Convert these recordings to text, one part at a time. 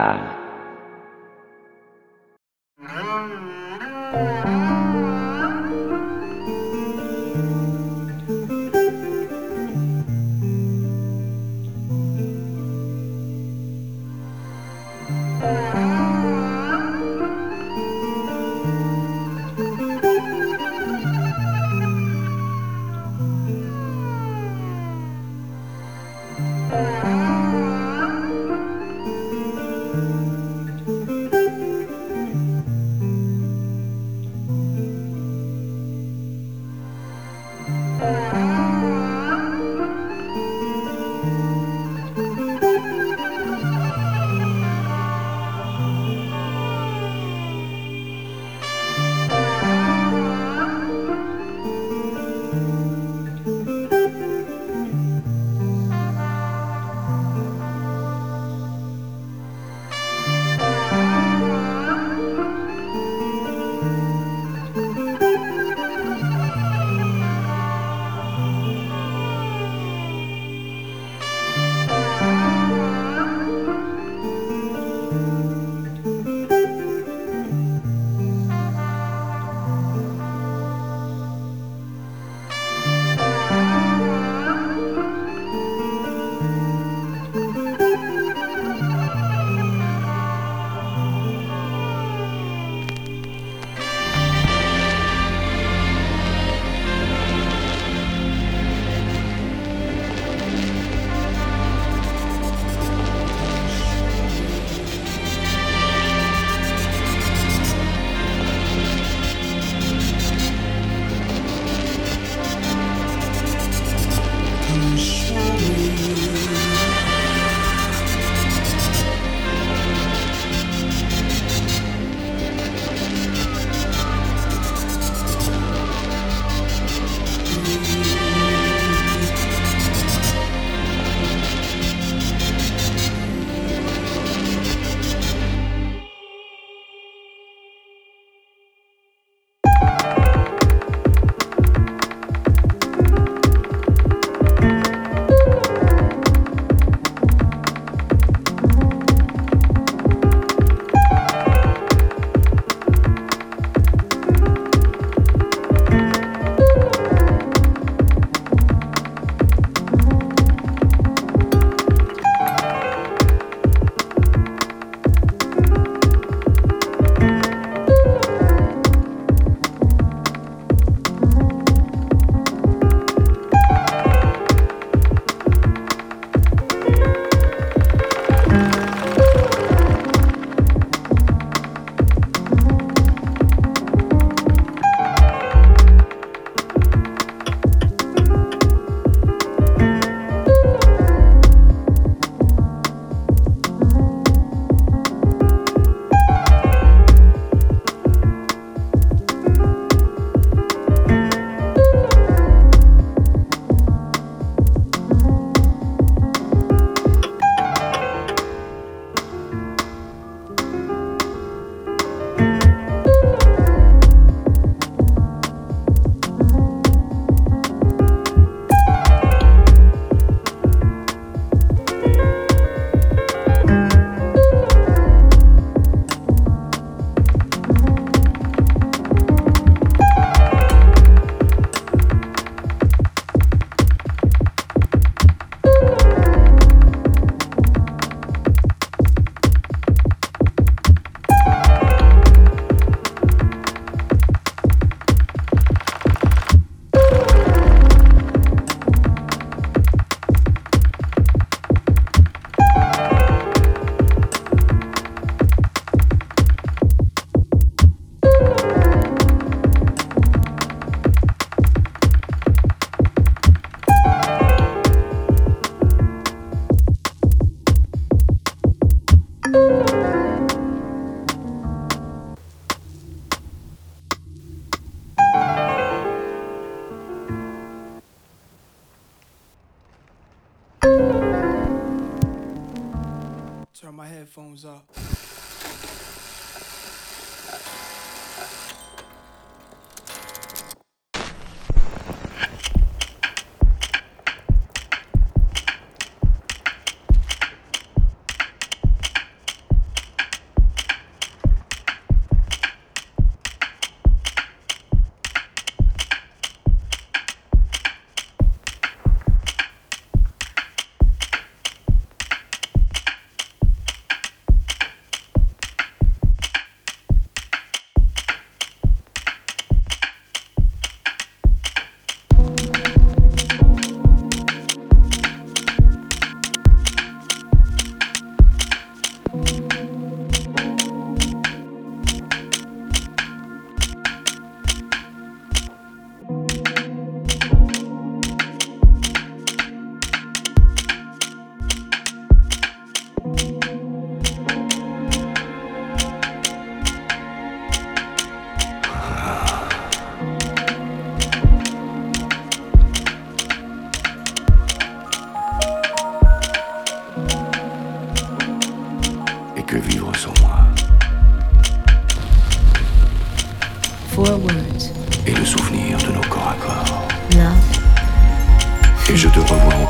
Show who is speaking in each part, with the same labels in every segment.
Speaker 1: ต่าง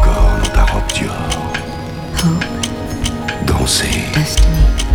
Speaker 1: dans ta robe Dior. Danser
Speaker 2: destiny.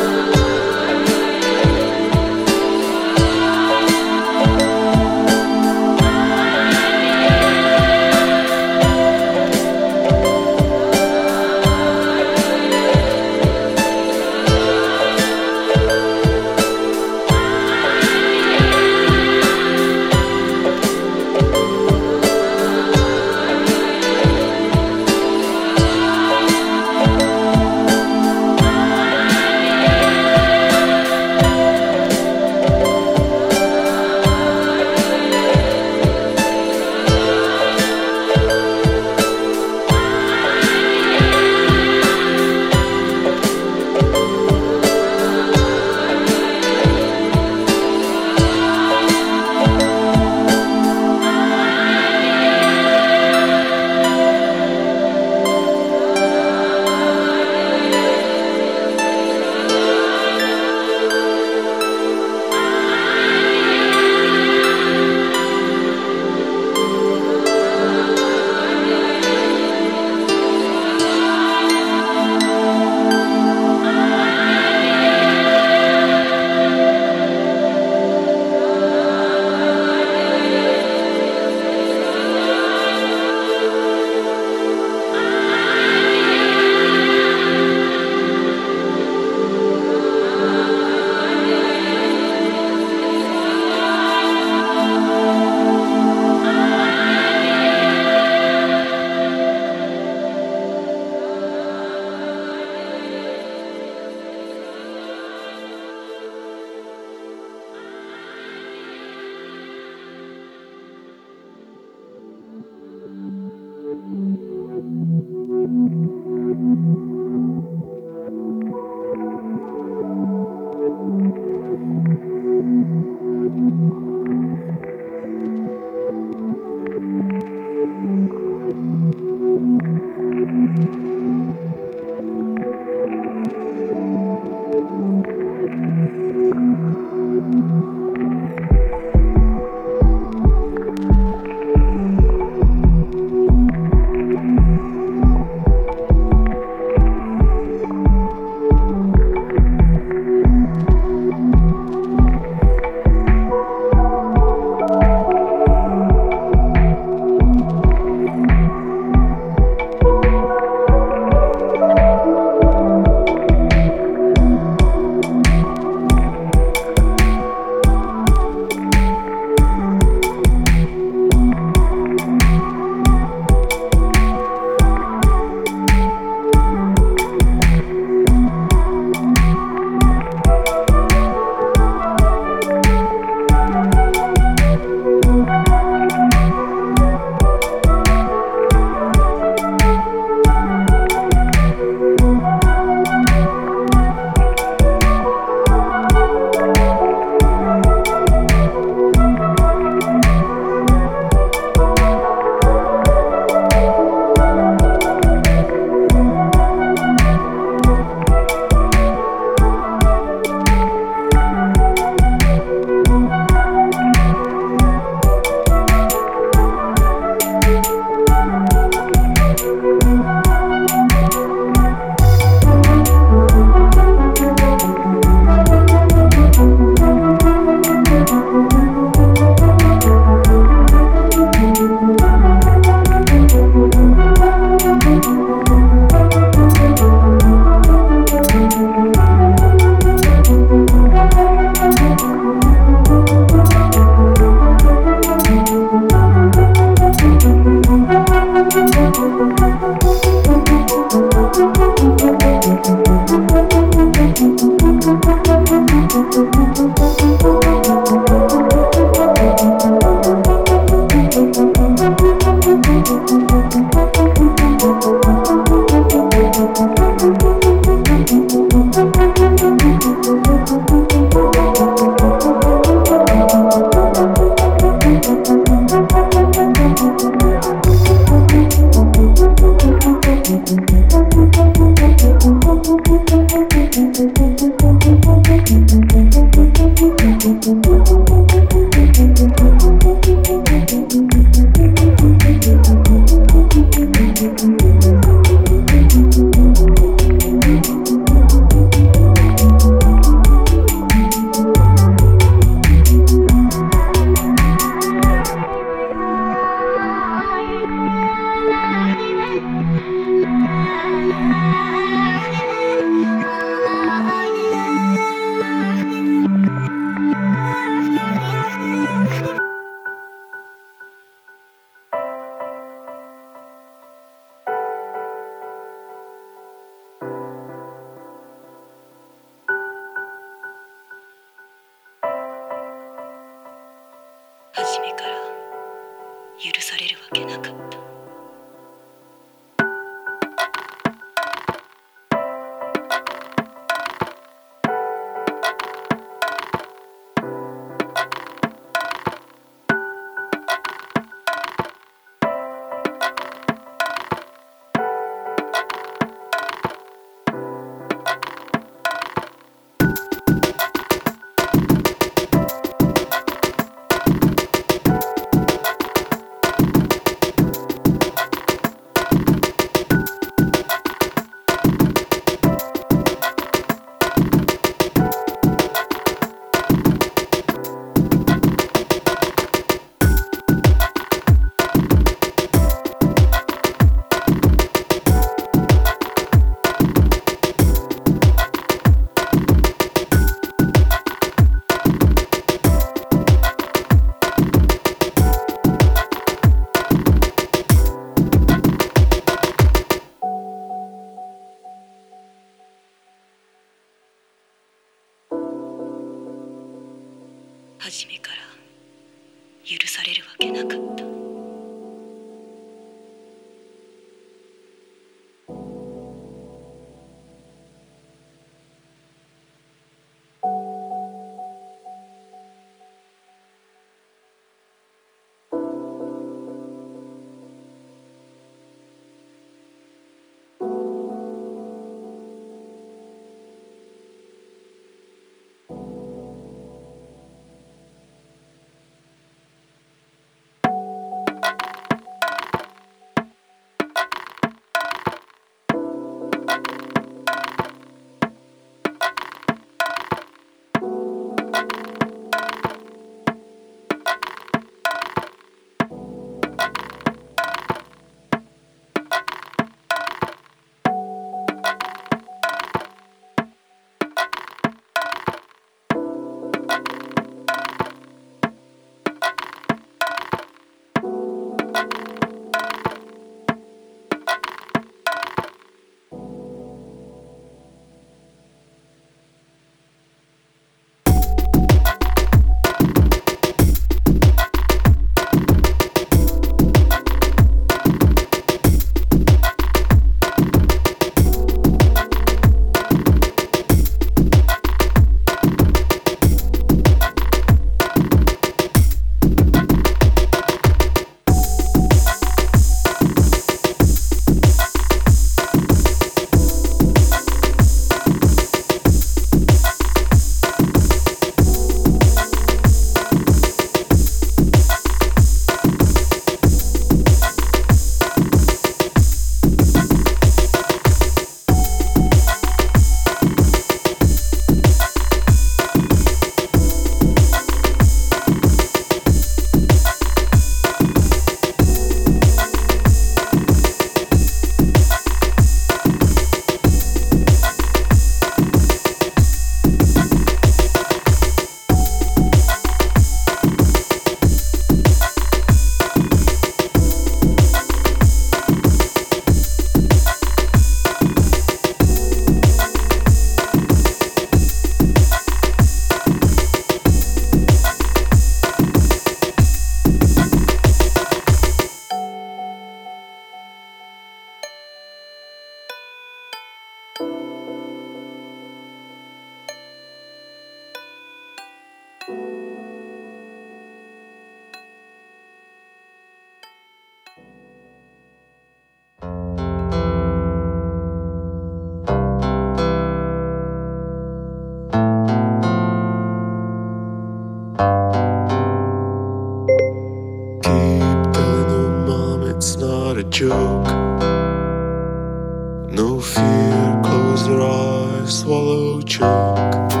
Speaker 3: Close your eyes, swallow, choke.